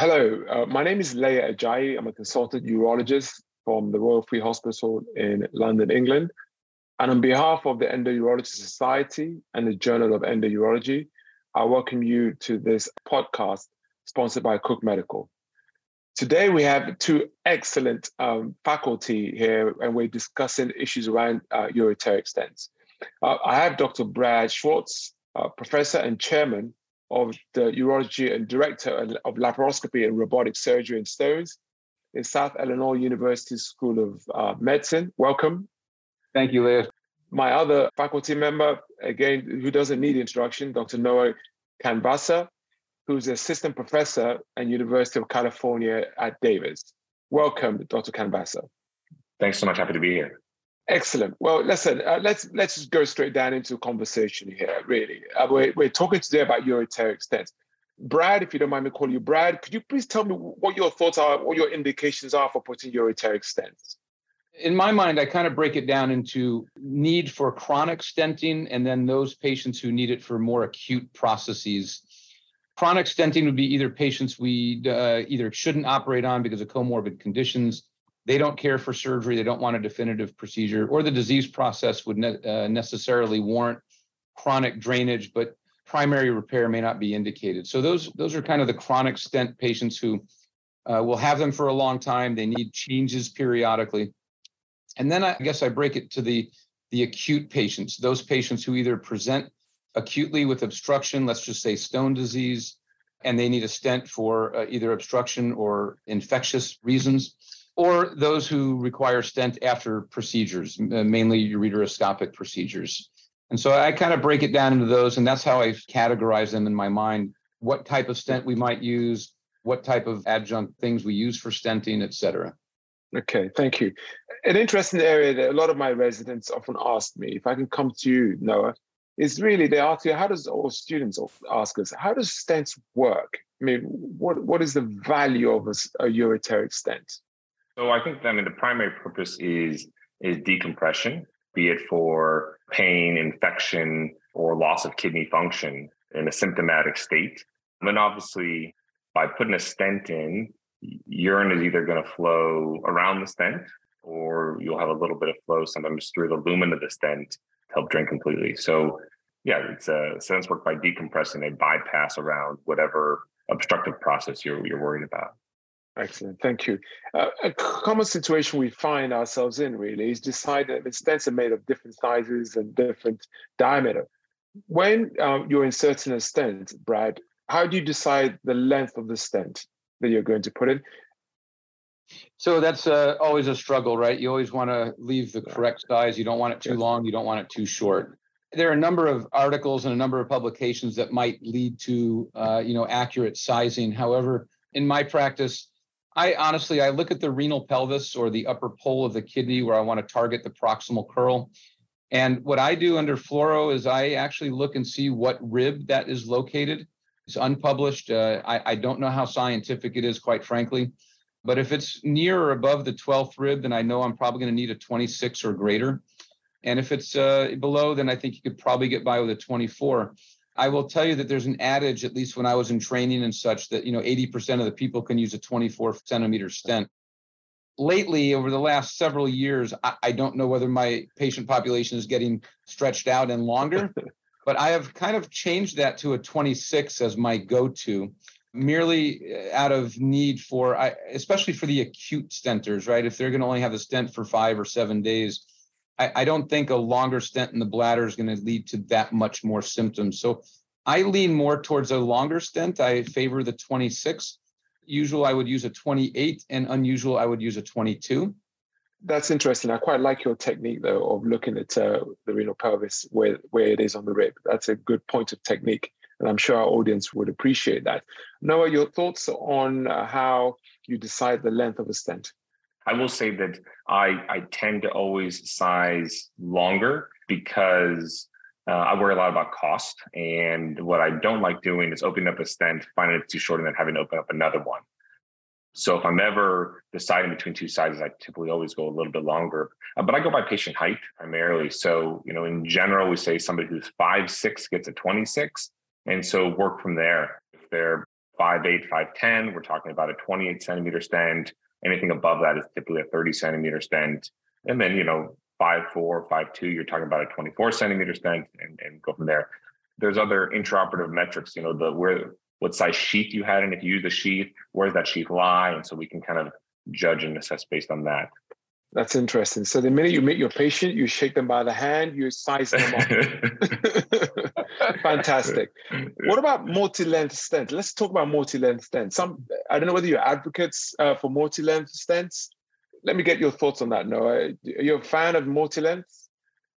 Hello, uh, my name is Leye Ajayi. I'm a consultant urologist from the Royal Free Hospital in London, England. And on behalf of the Endourology Society and the Journal of Endourology, I welcome you to this podcast sponsored by Cook Medical. Today, we have two excellent um, faculty here, and we're discussing issues around uh, ureteric stents. Uh, I have Dr. Brad Schwartz, uh, professor and chairman of the urology and director of laparoscopy and robotic surgery and stones in South Illinois University School of uh, Medicine. Welcome. Thank you, Leye. My other faculty member, again, who doesn't need introduction, Dr. Noah Canvasser, who's assistant professor at University of California at Davis. Welcome, Dr. Canvasser. Thanks so much. Happy to be here. Excellent. Well, listen, uh, let's let's just go straight down into a conversation here. Really, uh, we're we're talking today about ureteric stents. Brad, if you don't mind me calling you Brad, could you please tell me what your thoughts are, what your indications are for putting ureteric stents? In my mind, I kind of break it down into need for chronic stenting and then those patients who need it for more acute processes. Chronic stenting would be either patients we uh, either shouldn't operate on because of comorbid conditions they don't care for surgery, they don't want a definitive procedure, or the disease process would ne- uh, necessarily warrant chronic drainage, but primary repair may not be indicated. So those those are kind of the chronic stent patients who uh, will have them for a long time. They need changes periodically, and then I guess I break it to the the acute patients, those patients who either present acutely with obstruction, let's just say stone disease, and they need a stent for uh, either obstruction or infectious reasons or those who require stent after procedures, uh, mainly ureteroscopic procedures. And so I kind of break it down into those, and that's how I categorize them in my mind. What type of stent we might use, what type of adjunct things we use for stenting, et cetera. Okay, thank you. An interesting area that a lot of my residents often ask me, if I can come to you, Noah, is really they ask you, how does, all students ask us, how does stents work? I mean, what, what is the value of a, a ureteric stent? So I think I mean the primary purpose is is decompression, be it for pain, infection, or loss of kidney function in a symptomatic state. And then obviously by putting a stent in, urine is either going to flow around the stent or you'll have a little bit of flow sometimes through the lumen of the stent to help drain completely. So yeah, it's a stents work by decompressing a bypass around whatever obstructive process you're you're worried about. Excellent, thank you. Uh, a common situation we find ourselves in really is decide that the stents are made of different sizes and different diameter. When um, you're inserting a stent, Brad, how do you decide the length of the stent that you're going to put in? So that's uh, always a struggle, right? You always want to leave the correct size. You don't want it too long. You don't want it too short. There are a number of articles and a number of publications that might lead to, uh, you know, accurate sizing. However, in my practice, I honestly, I look at the renal pelvis or the upper pole of the kidney where I want to target the proximal curl. And what I do under fluoro is I actually look and see what rib that is located. It's unpublished. Uh, I, I don't know how scientific it is, quite frankly. But if it's near or above the 12th rib, then I know I'm probably going to need a 26 or greater. And if it's uh, below, then I think you could probably get by with a 24. I will tell you that there's an adage, at least when I was in training and such, that you know 80% of the people can use a 24 centimeter stent. Lately, over the last several years, I, I don't know whether my patient population is getting stretched out and longer, but I have kind of changed that to a 26 as my go-to, merely uh, out of need for, especially for the acute stenters, right? If they're going to only have a stent for five or seven days, I, I don't think a longer stent in the bladder is going to lead to that much more symptoms. So I lean more towards a longer stent. I favor the 26. Usual, I would use a 28, and unusual, I would use a 22. That's interesting. I quite like your technique, though, of looking at uh, the renal pelvis where, where it is on the rib. That's a good point of technique. And I'm sure our audience would appreciate that. Noah, your thoughts on uh, how you decide the length of a stent? I will say that I, I tend to always size longer because uh, I worry a lot about cost. And what I don't like doing is opening up a stent, finding it too short, and then having to open up another one. So if I'm ever deciding between two sizes, I typically always go a little bit longer. Uh, but I go by patient height primarily. So, you know, in general, we say somebody who's five six gets a 26. And so work from there. If they're five eight, five ten, we're talking about a 28 centimeter stent. Anything above that is typically a 30 centimeter stent. And then, you know, five four, five two, you're talking about a 24 centimeter stent and, and go from there. There's other intraoperative metrics, you know, the where what size sheath you had, and if you use the sheath, where does that sheath lie? And so we can kind of judge and assess based on that. That's interesting. So the minute you meet your patient, you shake them by the hand, you size them up. Fantastic. What about multi-length stents? Let's talk about multi-length stents. Some I don't know whether you're advocates uh, for multi-length stents. Let me get your thoughts on that. Noah, are you a fan of multi-length?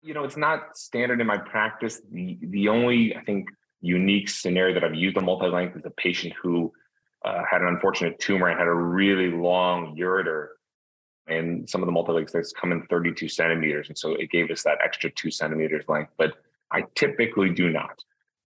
You know, it's not standard in my practice. The the only I think unique scenario that I've used a multi-length is a patient who uh, had an unfortunate tumor and had a really long ureter and some of the multi-legs that's come in 32 centimeters. And so it gave us that extra two centimeters length, but I typically do not.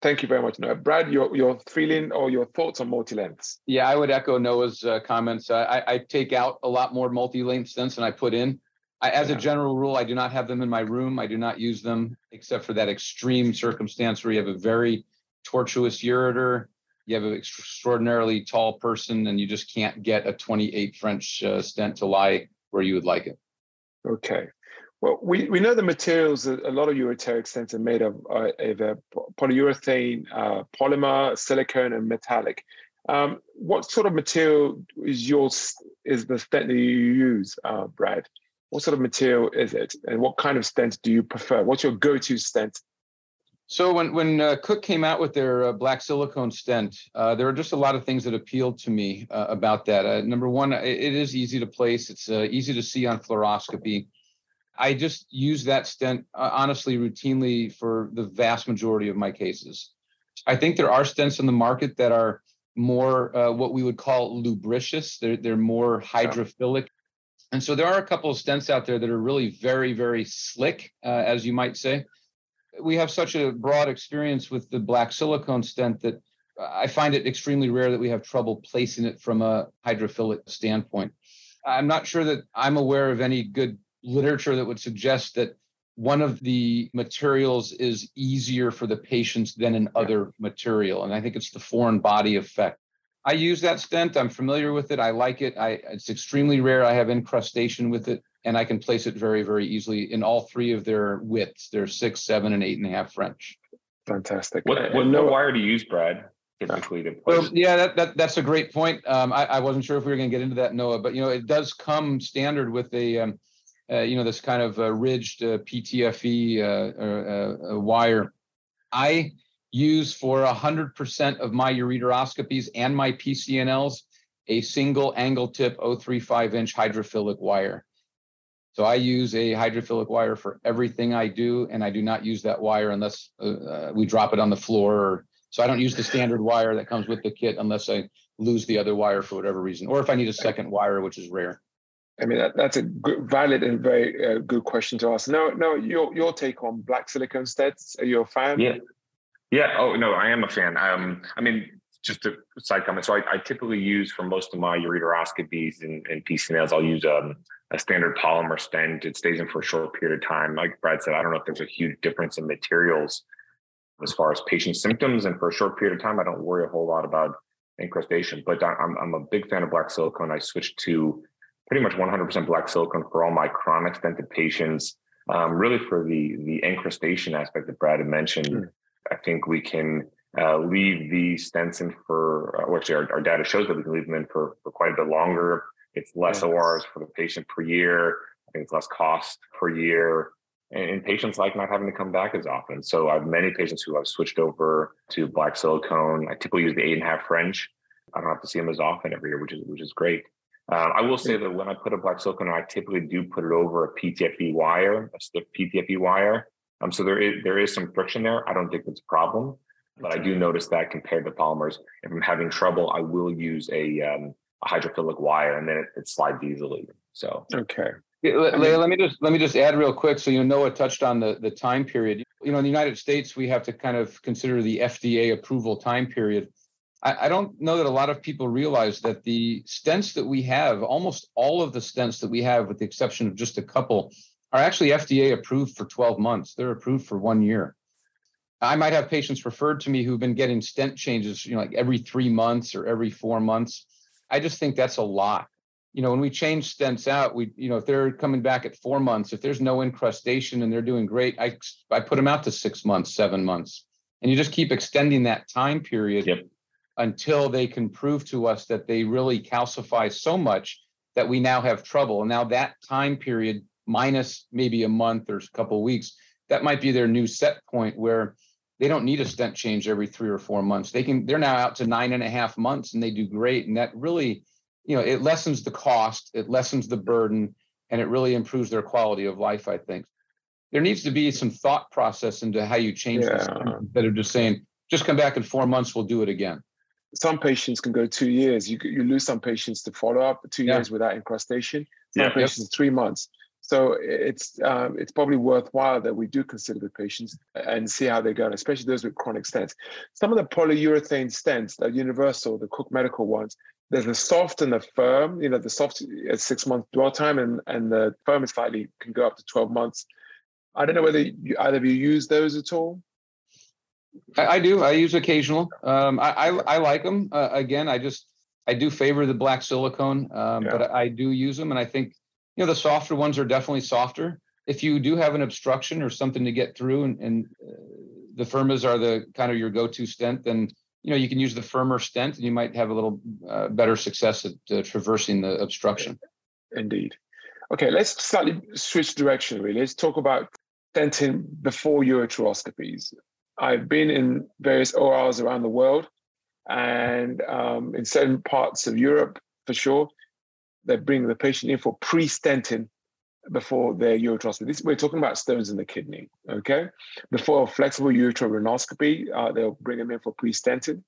Thank you very much, Noah. Brad, your, your feeling or your thoughts on multi-lengths? Yeah, I would echo Noah's uh, comments. I, I, take out a lot more multi-length stents than I put in. I, as yeah. a general rule, I do not have them in my room. I do not use them except for that extreme circumstance where you have a very tortuous ureter, you have an extraordinarily tall person, and you just can't get a 28 French uh, stent to lie where you would like it. Okay. Well, we, we know the materials, that a lot of ureteric stents are made of, uh, of a polyurethane, uh, polymer, silicone, and metallic. Um, what sort of material is yours, is the stent that you use, uh, Brad? What sort of material is it? And what kind of stent do you prefer? What's your go-to stent so when when uh, Cook came out with their uh, black silicone stent, uh, there were just a lot of things that appealed to me uh, about that. Number one, it, it is easy to place. It's easy to see on fluoroscopy. I just use that stent uh, honestly routinely for the vast majority of my cases. I think there are stents in the market that are more uh, what we would call lubricious. They're they're more hydrophilic. And so there are a couple of stents out there that are really very, very slick, uh, as you might say we have such a broad experience with the black silicone stent that I find it extremely rare that we have trouble placing it from a hydrophilic standpoint. I'm not sure that I'm aware of any good literature that would suggest that one of the materials is easier for the patients than another material. And I think it's the foreign body effect. I use that stent. I'm familiar with it. I like it. I, it's extremely rare. I have incrustation with it and I can place it very, very easily in all three of their widths. They're six, seven, and eight and a half French. Fantastic. What what no wire to use, Brad? Typically to place. Well, yeah, that, that that's a great point. Um, I, I wasn't sure if we were going to get into that, Noah, but you know, it does come standard with a, um, you know, this kind of uh, ridged uh, PTFE uh, uh, wire. I use for a hundred percent of my ureteroscopies and my PCNLs a single angle tip 035 inch hydrophilic wire. So I use a hydrophilic wire for everything I do, and I do not use that wire unless uh, uh, we drop it on the floor. Or, so I don't use the standard wire that comes with the kit unless I lose the other wire for whatever reason, or if I need a second wire, which is rare. I mean, that, that's a good, valid and very uh, good question to ask. No, no, your your take on black silicone stents? Are you a fan? Yeah, yeah. Oh no, I am a fan. Um, I mean, just a side comment. So I, I typically use for most of my ureteroscopies and, and PCNLs, I'll use um, a standard polymer stent. It stays in for a short period of time. Like Brad said, I don't know if there's a huge difference in materials as far as patient symptoms. And for a short period of time, I don't worry a whole lot about incrustation. But I'm, I'm a big fan of black silicone. I switched to pretty much 100% black silicone for all my chronic stented patients. Um, really for the the incrustation aspect that Brad had mentioned, mm. I think we can uh, leave the stents in for, uh, actually our, our, data shows that we can leave them in for, for quite a bit longer. It's less yes. ORs for the patient per year. I think it's less cost per year. And, and, patients like not having to come back as often. So I have many patients who have switched over to black silicone. I typically use the eight and a half French. I don't have to see them as often every year, which is which is great. Um, I will say that when I put a black silicone, I typically do put it over a PTFE wire, a stiff PTFE wire. Um, so there is there is some friction there. I don't think it's a problem, but I do notice that compared to polymers, if I'm having trouble, I will use a um, a hydrophilic wire, and then it, it slides easily. So okay. let, let me just let me just add real quick. So you know, it touched on the the time period. You know, in the United States, we have to kind of consider the FDA approval time period. I, I don't know that a lot of people realize that the stents that we have, almost all of the stents that we have, with the exception of just a couple, are actually FDA approved for 12 months. They're approved for one year. I might have patients referred to me who've been getting stent changes, you know, like every three months or every four months. I just think that's a lot. You know, when we change stents out, we, you know, if they're coming back at four months, if there's no incrustation and they're doing great, I, I put them out to six months, seven months. And you just keep extending that time period Yep. Until they can prove to us that they really calcify so much that we now have trouble. And now that time period minus maybe a month or a couple of weeks, that might be their new set point where they don't need a stent change every three or four months. They can, they're now out to nine and a half months and they do great. And that really, you know, it lessens the cost, it lessens the burden, and it really improves their quality of life, I think. There needs to be some thought process into how you change this instead of just saying, just come back in four months, we'll do it again. Some patients can go two years. You you lose some patients to follow up two Yeah. years without incrustation. Some Yeah. Yep. patients three months. So it's um, it's probably worthwhile that we do consider the patients and see how they're going, especially those with chronic stents. Some of the polyurethane stents, the universal, the Cook Medical ones, there's the soft and the firm. You know, the soft is six month dwell time, and and the firm is slightly can go up to twelve months. I don't know whether you, either of you use those at all. I, I do. I use occasional. Um, I, I I like them. Uh, again, I just I do favor the black silicone, um, but I do use them, and I think you know the softer ones are definitely softer. If you do have an obstruction or something to get through, and, and uh, the firmas are the kind of your go-to stent, then you know you can use the firmer stent, and you might have a little uh, better success at uh, traversing the obstruction. Indeed. Okay, let's slightly switch direction. Really, let's talk about stenting before ureteroscopies. I've been in various ORs around the world, and um, in certain parts of Europe, for sure, they bring the patient in for pre-stenting before their ureteroscopy. This, we're talking about stones in the kidney. Okay, before a flexible ureteroscopy, uh, they'll bring them in for pre-stenting.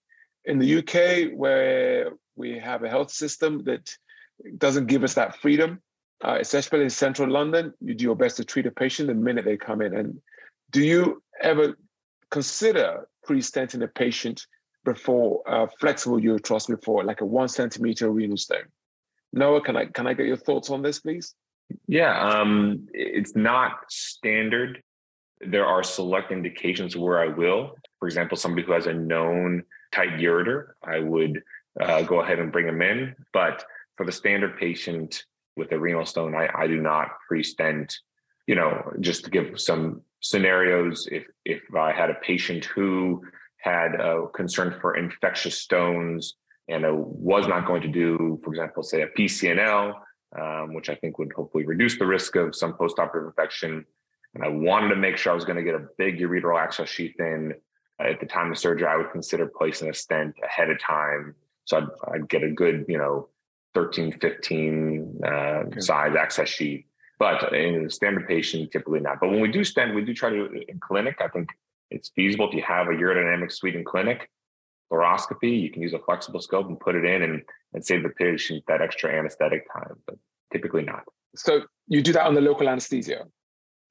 In the UK, where we have a health system that doesn't give us that freedom, uh, especially in central London, you do your best to treat a patient the minute they come in. And do you ever consider pre-stenting a patient before uh, flexible ureteroscopy for like a one centimeter renal stone? Noah, can I can I get your thoughts on this, please? Yeah, um, it's not standard. There are select indications where I will. For example, somebody who has a known tight ureter, I would uh, go ahead and bring them in. But for the standard patient with a renal stone, I, I do not pre-stent. You know, just to give some scenarios, if if I had a patient who had a concern for infectious stones and I was not going to do, for example, say a PCNL, um, which I think would hopefully reduce the risk of some postoperative infection. And I wanted to make sure I was going to get a big ureteral access sheath in uh, at the time of surgery. I would consider placing a stent ahead of time. So I'd, I'd get a good, you know, 13, 15 uh, Okay. size access sheath. But in a standard patient, typically not. But when we do stent, we do try to in clinic. I think it's feasible if you have a urodynamic suite in clinic, fluoroscopy, you can use a flexible scope and put it in and, and save the patient that extra anesthetic time, but typically not. So you do that on the local anesthesia.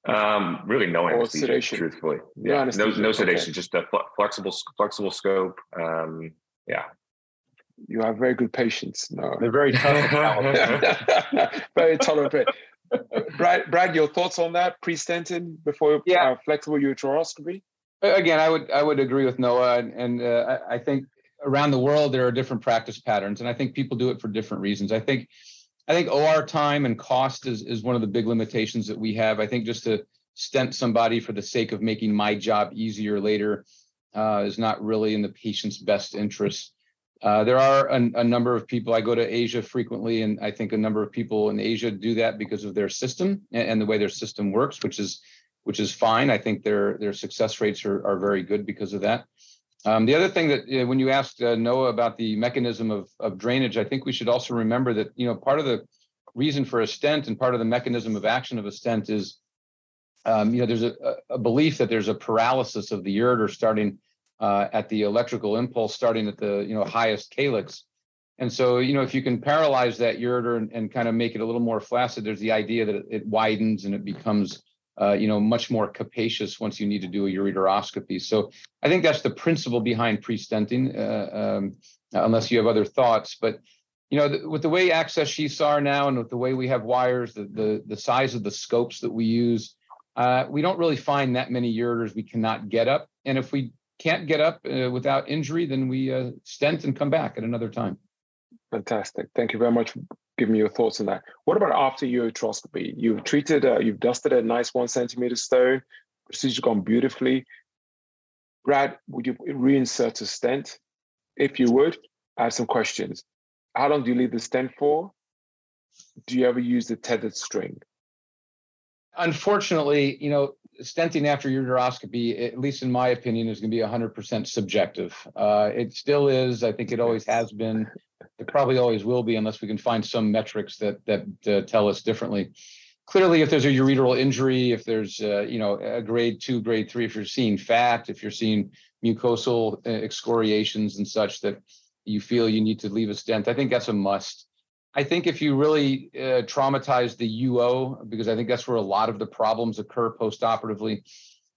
Um, really no Or anesthesia, sedation. truthfully. No Yeah, no, anesthesia, no okay. sedation, just a fle- flexible, flexible scope. Um, yeah. You have very good patients. No. They're very tough. very tolerant. Brad, Brad, your thoughts on that pre-stenting before Yeah. uh, flexible ureteroscopy? Again, I would I would agree with Noah, and, and uh, I, I think around the world there are different practice patterns, and I think people do it for different reasons. I think I think OR time and cost is is one of the big limitations that we have. I think just to stent somebody for the sake of making my job easier later uh, is not really in the patient's best interest. Uh, there are a, a number of people. I go to Asia frequently, and I think a number of people in Asia do that because of their system and, and the way their system works, which is which is fine. I think their their success rates are are very good because of that. Um, the other thing that uh, when you asked uh, Noah about the mechanism of of drainage, I think we should also remember that you know part of the reason for a stent and part of the mechanism of action of a stent is um, you know there's a, a belief that there's a paralysis of the ureter starting uh, at the electrical impulse starting at the you know highest calyx. And so, you know, if you can paralyze that ureter and, and kind of make it a little more flaccid, there's the idea that it, it widens and it becomes uh, you know, much more capacious once you need to do a ureteroscopy. So I think that's the principle behind pre-stenting, uh, um, unless you have other thoughts. But you know, th- with the way access sheaths are now, and with the way we have wires, the the, the size of the scopes that we use, uh, we don't really find that many ureters we cannot get up. And if we can't get up uh, without injury, then we uh, stent and come back at another time. Fantastic. Thank you very much for giving me your thoughts on that. What about after your ureteroscopy? You've treated, uh, you've dusted a nice one centimeter stone, procedure gone beautifully. Brad, would you reinsert a stent? If you would, I have some questions. How long do you leave the stent for? Do you ever use the tethered string? Unfortunately, you know, stenting after ureteroscopy, at least in my opinion, is going to be 100% subjective. Uh, it still is. I think it always has been. It probably always will be, unless we can find some metrics that that uh, tell us differently. Clearly, if there's a ureteral injury, if there's uh, you know a grade two, grade three, if you're seeing fat, if you're seeing mucosal uh, excoriations and such that you feel you need to leave a stent, I think that's a must. I think if you really uh, traumatize the UO, because I think that's where a lot of the problems occur postoperatively.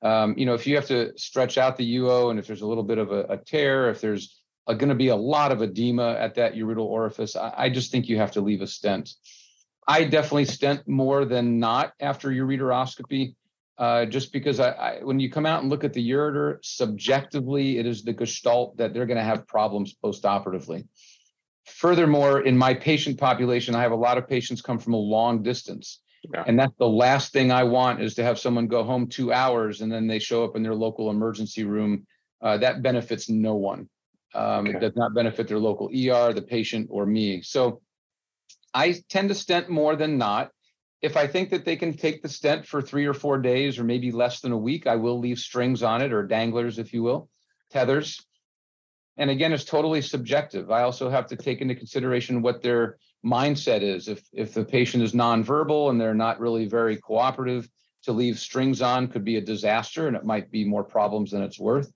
Um, you know, if you have to stretch out the UO, and if there's a little bit of a, a tear, if there's going to be a lot of edema at that ureteral orifice, I, I, just think you have to leave a stent. I definitely stent more than not after ureteroscopy, uh, just because I, I, when you come out and look at the ureter, subjectively, it is the gestalt that they're going to have problems postoperatively. Furthermore, in my patient population, I have a lot of patients come from a long distance. Yeah. And that's the last thing I want is to have someone go home two hours and then they show up in their local emergency room. Uh, that benefits no one. Um, okay. It does not benefit their local ER, the patient, or me. So I tend to stent more than not. If I think that they can take the stent for three or four days or maybe less than a week, I will leave strings on it or danglers, if you will, tethers and again it's totally subjective. I also have to take into consideration what their mindset is. If if the patient is nonverbal and they're not really very cooperative to leave strings on could be a disaster and it might be more problems than it's worth.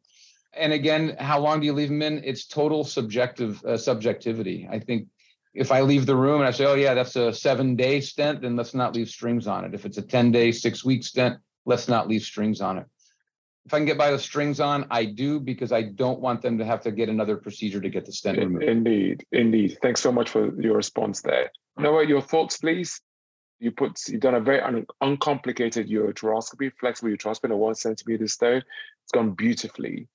And again how long do you leave them in? It's total subjective uh, subjectivity. I think if i leave the room and i say oh yeah that's a seven day stent then let's not leave strings on it. If it's a 10 day six week stent let's not leave strings on it if I can get by with strings on, I do because I don't want them to have to get another procedure to get the stent removed. Indeed, indeed. Thanks so much for your response there. Noah, your thoughts, please. You put you've done a very un- uncomplicated ureteroscopy, flexible ureteroscopy, a one centimeter stone. It's gone beautifully.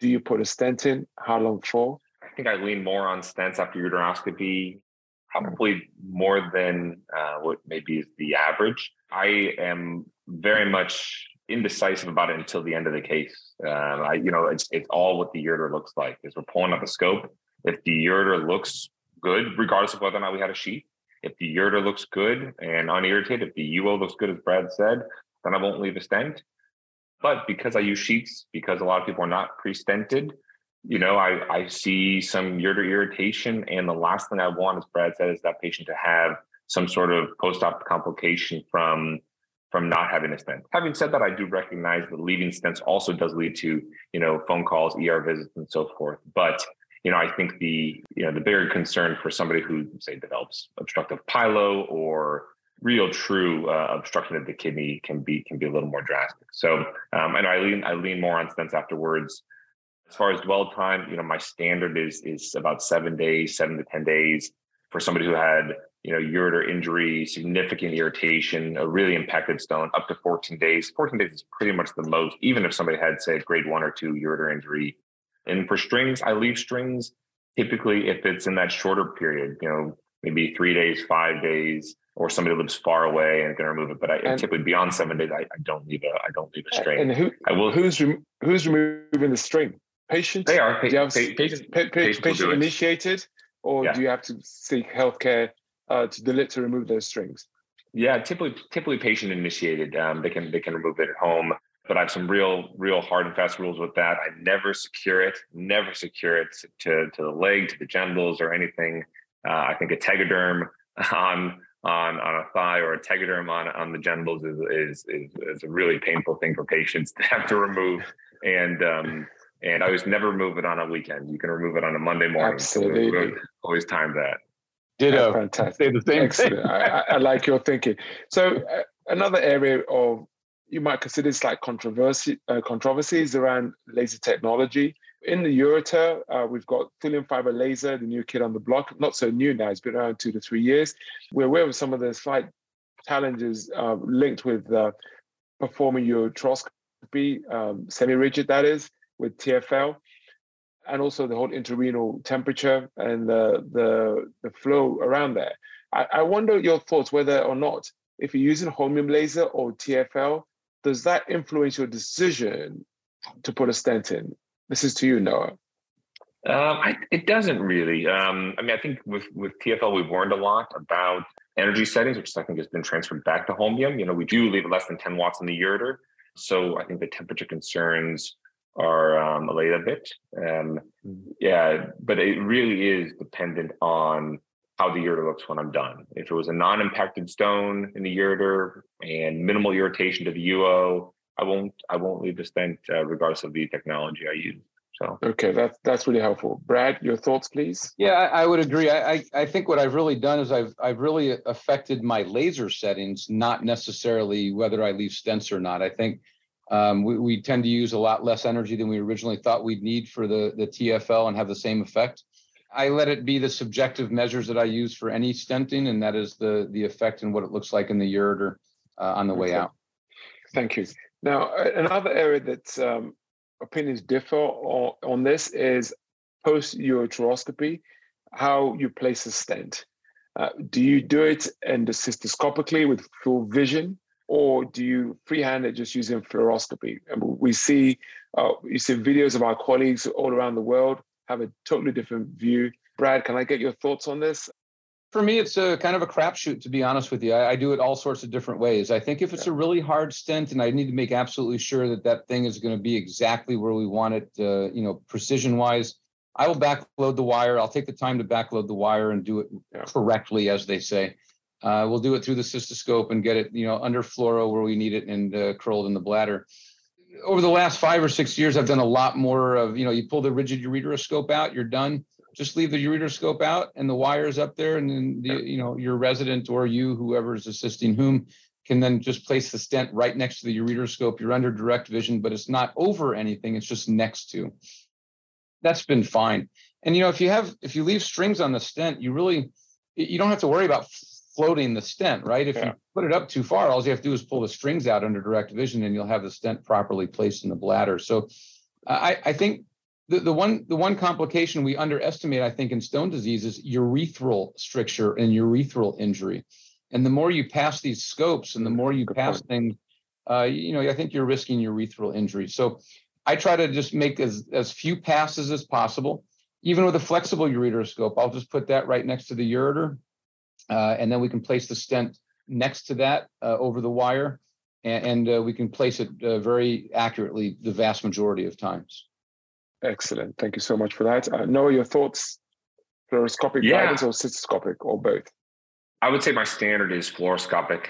Do you put a stent in? How long for? I think I lean more on stents after ureteroscopy, probably more than uh, what maybe is the average. I am very much indecisive about it until the end of the case. Um, I, you know, it's it's all what the ureter looks like. Is we're pulling up the scope. If the ureter looks good, regardless of whether or not we had a sheath, if the ureter looks good and unirritated, if the UO looks good, as Brad said, then I won't leave a stent. But because I use sheaths, because a lot of people are not pre-stented, you know, I, I see some ureter irritation. And the last thing I want, as Brad said, is that patient to have some sort of post-op complication from from not having a stent. Having said that, I do recognize that leaving stents also does lead to, you know, phone calls, ER visits, and so forth. But you know, I think the you know the bigger concern for somebody who say develops obstructive pyelo or real true uh, obstruction of the kidney can be can be a little more drastic. So, um, and I lean I lean more on stents afterwards. As far as dwell time, you know, my standard is is about seven days, seven to ten days for somebody who had you know, ureter injury, significant irritation, a really impacted stone, up to 14 days. 14 days is pretty much the most, even if somebody had, say, grade one or two ureter injury. And for strings, I leave strings typically if it's in that shorter period, you know, maybe three days, five days, or somebody lives far away and can remove it. But I and, typically beyond seven days, I, I, don't leave a I don't leave a string. And who I will who's rem, who's removing the string? Patient? They are. Pa- have pa- patient, patient initiated, or yeah. do you have to seek healthcare uh, to delete to remove those strings? Yeah, typically typically patient initiated. Um, they can they can remove it at home, but I have some real real hard and fast rules with that. I never secure it, never secure it to to the leg, to the genitals, or anything. Uh, I think a tegaderm on on on a thigh or a tegaderm on on the genitals is is is, is a really painful thing for patients to have to remove. And um, and I always never remove it on a weekend. You can remove it on a Monday morning. Absolutely. So always time that. Ditto. Fantastic. Say the same Excellent. I, I, like your thinking. So uh, another area of you might consider slight controversy uh, controversies around laser technology. In the ureter, uh, we've got thulium fiber laser, the new kid on the block. Not so new now; it's been around two to three years. We're aware of some of the slight challenges uh, linked with uh, performing ureteroscopy um, semi-rigid that is, with TFL, and also the whole intrarenal temperature and the the, the flow around there. I, I wonder your thoughts whether or not if you're using holmium laser or TFL, does that influence your decision to put a stent in? This is to you, Noah. Um, I, it doesn't really. Um, I mean, I think with with TFL, we've learned a lot about energy settings, which I think has been transferred back to holmium. You know, we do leave less than 10 watts in the ureter. So I think the temperature concerns are um, allayed a bit. Um, mm-hmm. yeah, but it really is dependent on how the ureter looks when I'm done. If it was a non-impacted stone in the ureter and minimal irritation to the UO, I won't I won't leave the stent uh, regardless of the technology I use. So okay, that's that's really helpful. Brad, your thoughts, please. Yeah, I, I would agree. I, I, I think what I've really done is I've I've really affected my laser settings, not necessarily whether I leave stents or not. I think um, we, we tend to use a lot less energy than we originally thought we'd need for the the TFL and have the same effect. I let it be the subjective measures that I use for any stenting, and that is the the effect and what it looks like in the ureter uh, on the way out. Thank you. Now, another area that um, opinions differ on, on this is post ureteroscopy, how you place a stent. Uh, do you do it endocystoscopically with full vision, or do you freehand it just using fluoroscopy? And we see, uh, you see videos of our colleagues all around the world have a totally different view. Brad, can I get your thoughts on this? For me, it's a kind of a crapshoot, to be honest with you. I, I, do it all sorts of different ways. I think if it's yeah. a really hard stent, and I need to make absolutely sure that that thing is going to be exactly where we want it, uh, you know, precision wise, I will backload the wire. I'll take the time to backload the wire and do it yeah. correctly, as they say. Uh, we'll do it through the cystoscope and get it, you know, under fluoro where we need it and uh, curled in the bladder. Over the last five or six years, I've done a lot more of, you know, you pull the rigid ureteroscope out, you're done. Just leave the ureteroscope out and the wires up there and then the, you know your resident or you whoever is assisting whom can then just place the stent right next to the ureteroscope. You're under direct vision but it's not over anything it's just next to. That's been fine. And you know if you have if you leave strings on the stent you really you don't have to worry about floating the stent right if yeah. you put it up too far all you have to do is pull the strings out under direct vision and you'll have the stent properly placed in the bladder so I, I think the, the one the one complication we underestimate, I think, in stone disease is urethral stricture and urethral injury. And the more you pass these scopes and the more you Good pass point. things, uh, you know, I think you're risking urethral injury. So I try to just make as, as few passes as possible. Even with a flexible ureteroscope, I'll just put that right next to the ureter. Uh, and then we can place the stent next to that uh, over the wire. And, and uh, we can place it uh, very accurately the vast majority of times. Excellent. Thank you so much for that. Uh, Noah, your thoughts? Fluoroscopic yeah. guidance or cystoscopic or both? I would say my standard is fluoroscopic.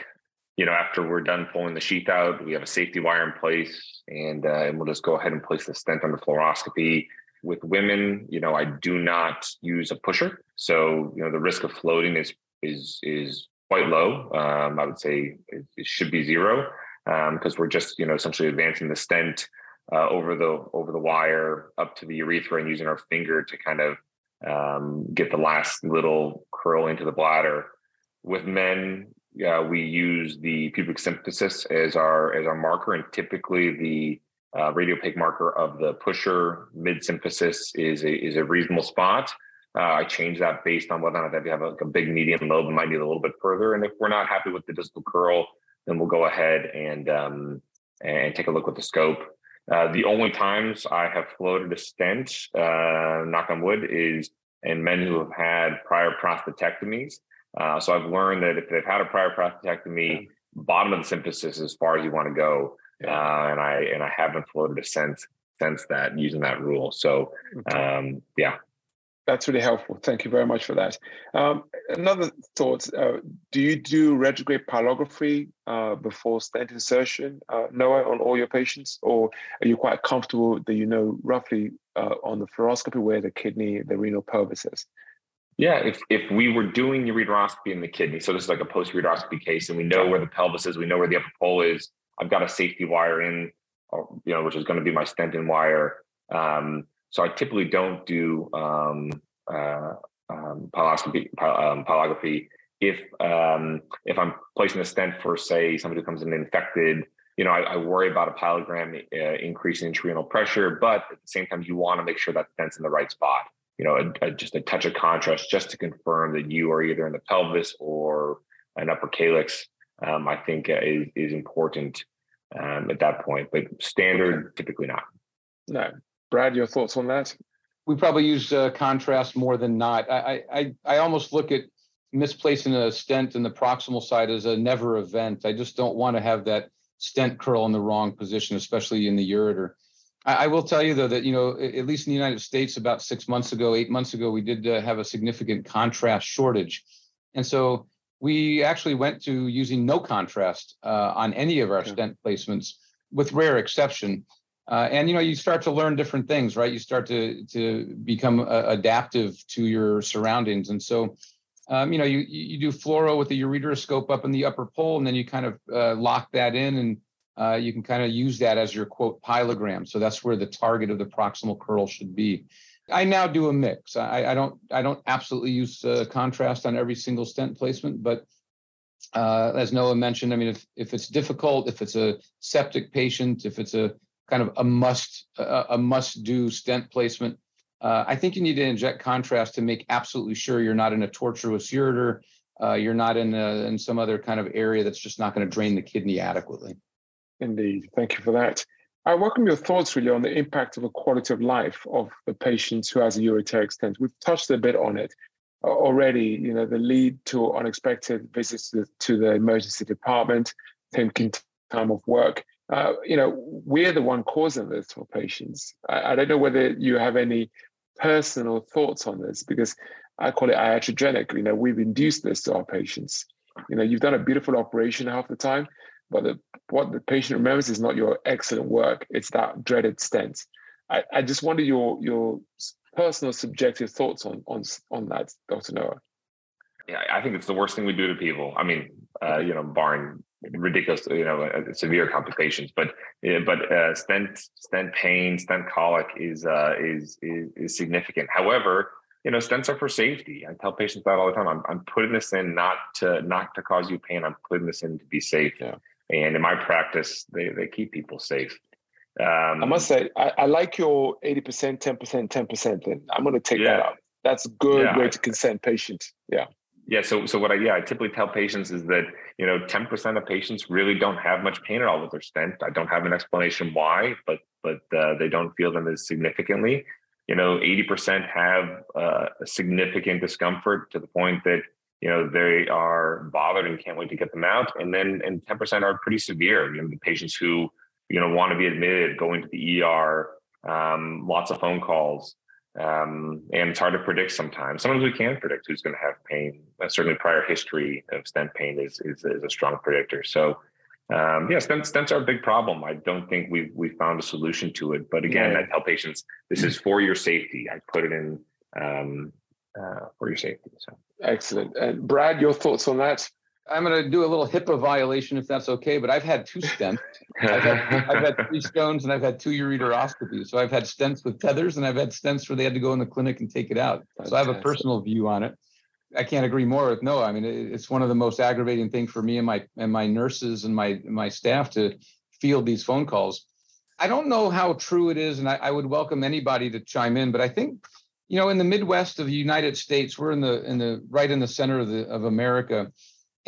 You know, after we're done pulling the sheath out, we have a safety wire in place, and, uh, and we'll just go ahead and place the stent under fluoroscopy. With women, you know, I do not use a pusher, so you know the risk of floating is is is quite low. Um, I would say it, it should be zero because um, we're just you know essentially advancing the stent uh, over the over the wire up to the urethra and using our finger to kind of um, get the last little curl into the bladder. With men, uh, we use the pubic symphysis as our as our marker, and typically the uh, radiopaque marker of the pusher mid symphysis is a is a reasonable spot. Uh, I change that based on whether or not you have a, a big median lobe and might need a little bit further. And if we're not happy with the distal curl, then we'll go ahead and um, and take a look with the scope uh, the only times I have floated a stent, uh, knock on wood, is in men who have had prior prostatectomies. Uh, so I've learned that if they've had a prior prostatectomy, yeah. bottom of the symphysis is as far as you want to go. Yeah. Uh, and I and I haven't floated a stent since that using that rule. So um, yeah, that's really helpful. Thank you very much for that. Um, another thought, uh, do you do retrograde pyelography uh, before stent insertion, uh, Noah, on all your patients? Or are you quite comfortable that you know roughly uh, on the fluoroscopy where the kidney, the renal pelvis is? Yeah, if, if we were doing ureteroscopy in the kidney, so this is like a post ureteroscopy case, and we know where the pelvis is, we know where the upper pole is, I've got a safety wire in, you know, which is going to be my stent in wire. Um, so I typically don't do um, uh, um, um, if um, if I'm placing a stent for say somebody who comes in infected, you know, I, I worry about a pyelogram uh, increasing intrarenal pressure, but at the same time, you want to make sure that the stent's in the right spot. You know, a, a, just a touch of contrast just to confirm that you are either in the pelvis or an upper calyx. Um, I think uh, is is important um, at that point, but standard okay. typically not. No, Brad, your thoughts on that? We probably use uh, contrast more than not. I, I I almost look at misplacing a stent in the proximal side as a never event. I just don't want to have that stent curl in the wrong position, especially in the ureter. I, I, will tell you though that you know at least in the United States, about six months ago, eight months ago, we did uh, have a significant contrast shortage, and so we actually went to using no contrast uh, on any of our stent placements, with rare exception. Uh, and you know, you start to learn different things, right? You start to to become uh, adaptive to your surroundings, and so um, you know, you you do fluoro with the ureteroscope up in the upper pole, and then you kind of uh, lock that in, and uh, you can kind of use that as your quote pyelogram. So that's where the target of the proximal curl should be. I now do a mix. I, I don't I don't absolutely use uh, contrast on every single stent placement, but uh, as Noah mentioned, I mean, if if it's difficult, if it's a septic patient, if it's a kind of a must a, must do stent placement, uh, I think you need to inject contrast to make absolutely sure you're not in a tortuous ureter, uh, you're not in a, in some other kind of area that's just not going to drain the kidney adequately. Indeed, thank you for that. I welcome your thoughts really on the impact of the quality of life of the patient who has a ureteric stent. We've touched a bit on it uh, already. You know, the lead to unexpected visits to, to the emergency department, taking time off work. Uh, you know, we're the one causing this for patients. I, I, don't know whether you have any personal thoughts on this because I call it iatrogenic. You know, we've induced this to our patients. You know, you've done a beautiful operation half the time, but the, what the patient remembers is not your excellent work; it's that dreaded stent. I, I just wonder your your personal subjective thoughts on on on that, Dr. Noah. Yeah, I think it's the worst thing we do to people. I mean, uh, you know, barring ridiculous, you know, uh, severe complications. But but uh, stent stent pain, stent colic is, uh, is is is significant. However, you know, stents are for safety. I tell patients that all the time. I'm I'm putting this in not to not to cause you pain. I'm putting this in to be safe. Yeah. And in my practice, they they keep people safe. Um, I must say, I, I like your 80%, 10%, 10%. Then I'm going to take yeah. that out. That's a good yeah. way to consent patients. Yeah. Yeah. So, so what I yeah I typically tell patients is that you know 10% of patients really don't have much pain at all with their stent. I don't have an explanation why, but but uh, they don't feel them as significantly. You know, 80% have uh, a significant discomfort to the point that you know they are bothered and can't wait to get them out. And then and 10% are pretty severe. You know, the patients who you know want to be admitted, going to the ER, um, lots of phone calls. Um, and it's hard to predict sometimes. Sometimes we can predict who's going to have pain. Uh, certainly, prior history of stent pain is is, is a strong predictor. So, um, yeah, stents, stents are a big problem. I don't think we've we found a solution to it. But again, yeah. I tell patients this is for your safety. I put it in um, uh, for your safety. So excellent. And Brad, your thoughts on that? I'm going to do a little HIPAA violation if that's okay, but I've had two stents. I've, had, I've had three stones and I've had two ureteroscopies. So I've had stents with tethers and I've had stents where they had to go in the clinic and take it out. So I have a personal view on it. I can't agree more with Noah. I mean, it's one of the most aggravating things for me and my and my nurses and my my staff to field these phone calls. I don't know how true it is, and I, I would welcome anybody to chime in, but I think you know in the Midwest of the United States, we're in the in the right in the center of the of America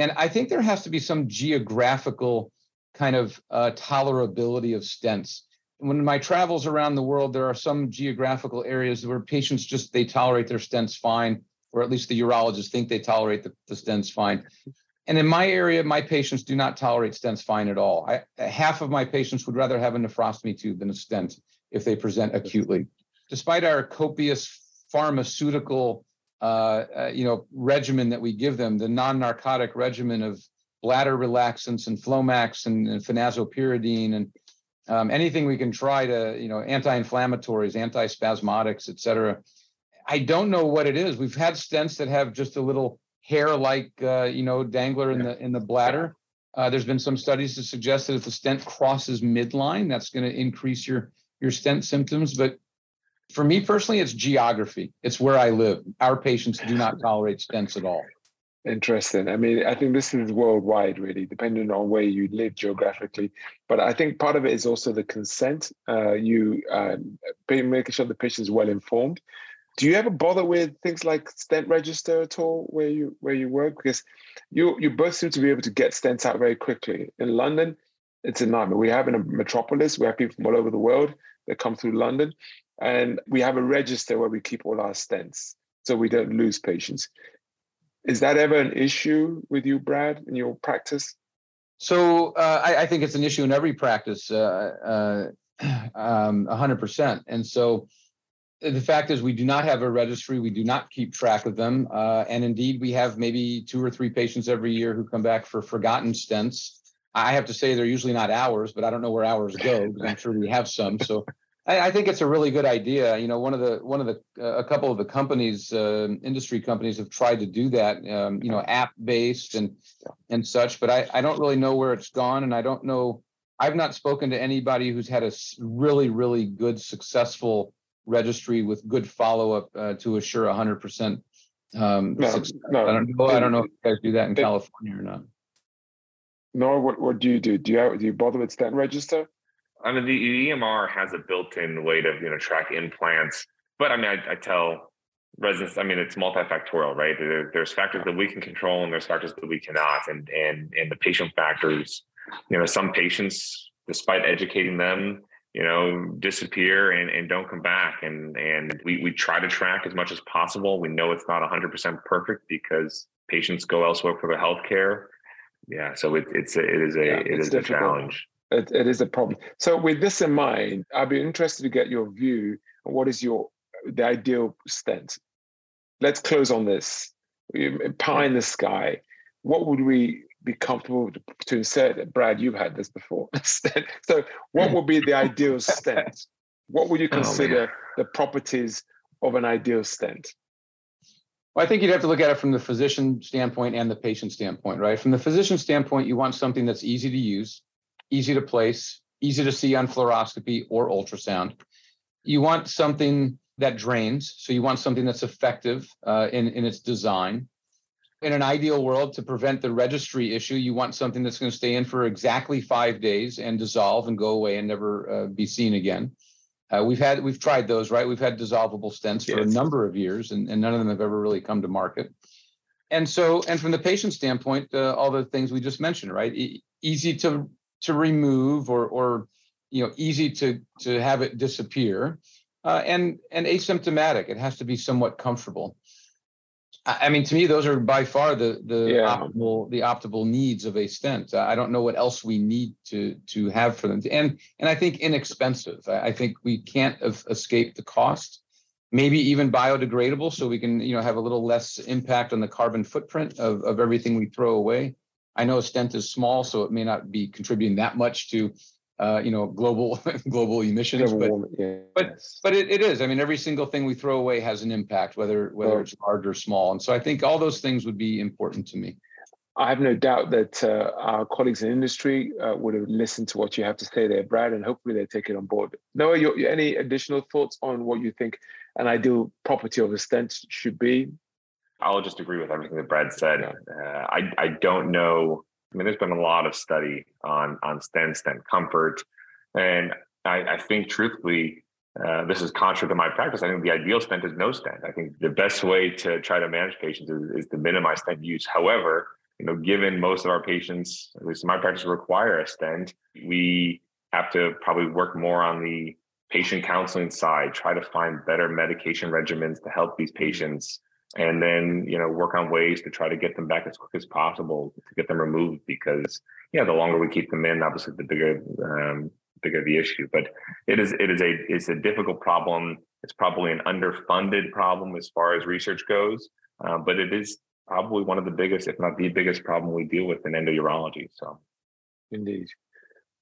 and I think there has to be some geographical kind of uh, tolerability of stents. When my travels around the world, there are some geographical areas where patients just they tolerate their stents fine, or at least the urologists think they tolerate the, the stents fine. And in my area, my patients do not tolerate stents fine at all. I, half of my patients would rather have a nephrostomy tube than a stent if they present acutely. Despite our copious pharmaceutical uh, uh, you know, regimen that we give them, the non-narcotic regimen of bladder relaxants and Flomax and, and phenazopyridine and um, anything we can try to, you know, anti-inflammatories, anti-spasmodics, et cetera. I don't know what it is. We've had stents that have just a little hair-like, uh, you know, dangler in the in the bladder. Uh, there's been some studies to suggest that if the stent crosses midline, that's going to increase your your stent symptoms. But for me personally, it's geography. It's where I live. Our patients do not tolerate stents at all. Interesting. I mean, I think this is worldwide, really, depending on where you live geographically. But I think part of it is also the consent. Uh, you uh, making sure the patient is well informed. Do you ever bother with things like stent register at all where you where you work? Because you you both seem to be able to get stents out very quickly. In London, it's a nightmare. We have in a metropolis, we have people from all over the world that come through London, and we have a register where we keep all our stents so we don't lose patients. Is that ever an issue with you, Brad, in your practice? So uh, I, I, think it's an issue in every practice, uh, uh, um, 100%. And so the fact is, we do not have a registry. We do not keep track of them. Uh, and indeed, we have maybe two or three patients every year who come back for forgotten stents. I have to say they're usually not ours, but I don't know where ours go I'm sure we have some. So I, I, think it's a really good idea. You know, one of the one of the uh, a couple of the companies, uh, industry companies, have tried to do that. Um, you know, app based and and such. But I I don't really know where it's gone, and I don't know. I've not spoken to anybody who's had a really really good successful registry with good follow up uh, to assure 100 percent. Um, no, no, I don't know. I don't know if you guys do that in California or not. Noah what what do you do? Do you have, do you bother with stent register? I mean, the EMR has a built-in way to you know track implants, but I mean, I, I tell residents, I mean, it's multifactorial, right? There, there's factors that we can control, and there's factors that we cannot, and and and the patient factors. You know, some patients, despite educating them, you know, disappear and, and don't come back, and and we we try to track as much as possible. We know it's not 100% perfect because patients go elsewhere for their health care. Yeah, so it, it's a, it is a yeah, it is difficult. a challenge it, it is a problem. So with this in mind, I'd be interested to get your view on what is your the ideal stent. Let's close on this. Pie in the sky. What would we be comfortable to insert? Brad, you've had this before. so what would be the ideal stent? What would you oh, consider oh, the properties of an ideal stent? Well, I think you'd have to look at it from the physician standpoint and the patient standpoint, right? From the physician standpoint, you want something that's easy to use, easy to place, easy to see on fluoroscopy or ultrasound. You want something that drains, so you want something that's effective uh, in, in its design. In an ideal world, to prevent the registry issue, you want something that's going to stay in for exactly five days and dissolve and go away and never uh, be seen again. Uh, we've had we've tried those, right? We've had dissolvable stents yes. for a number of years, and, and none of them have ever really come to market. And so, and from the patient standpoint, uh, all the things we just mentioned, right? E- easy to to remove or or you know easy to to have it disappear uh, and and asymptomatic it has to be somewhat comfortable I mean, to me, those are by far the the yeah. optimal the optimal needs of a stent. I don't know what else we need to to have for them, and and I think inexpensive. I think we can't escape the cost. Maybe even biodegradable, so we can you know have a little less impact on the carbon footprint of of everything we throw away. I know a stent is small, so it may not be contributing that much to, uh, you know, global global emissions, but yes. but but it, it is. I mean, every single thing we throw away has an impact, whether whether it's large or small. And so I think all those things would be important to me. I have no doubt that uh, our colleagues in industry uh, would have listened to what you have to say there, Brad, and hopefully they take it on board. Noah, your, any additional thoughts on what you think an ideal property of a stent should be? I'll just agree with everything that Brad said. Uh, I I don't know. I mean, there's been a lot of study on on stent stent comfort, and I, I think truthfully, uh, this is contrary to my practice. I think the ideal stent is no stent. I think the best way to try to manage patients is, is to minimize stent use. However, you know, given most of our patients, at least in my practice, require a stent, we have to probably work more on the patient counseling side, try to find better medication regimens to help these patients and then you know work on ways to try to get them back as quick as possible to get them removed because yeah the longer we keep them in obviously the bigger um, bigger the issue. But it is it is a it's a difficult problem. It's probably an underfunded problem as far as research goes uh, but it is probably one of the biggest if not the biggest problem we deal with in endourology so. Indeed.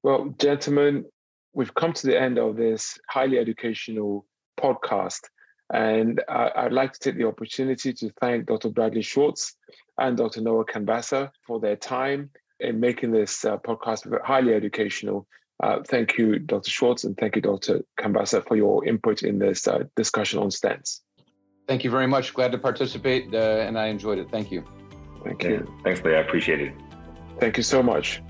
Well gentlemen we've come to the end of this highly educational podcast and uh, I'd like to take the opportunity to thank Dr. Bradley Schwartz and Dr. Noah Canvasser for their time in making this uh, podcast highly educational. Uh, thank you, Dr. Schwartz, and thank you, Dr. Canvasser, for your input in this uh, discussion on stents. Thank you very much. Glad to participate, uh, and I enjoyed it. Thank you. Thank you. Thanks, Leye. I appreciate it. Thank you so much.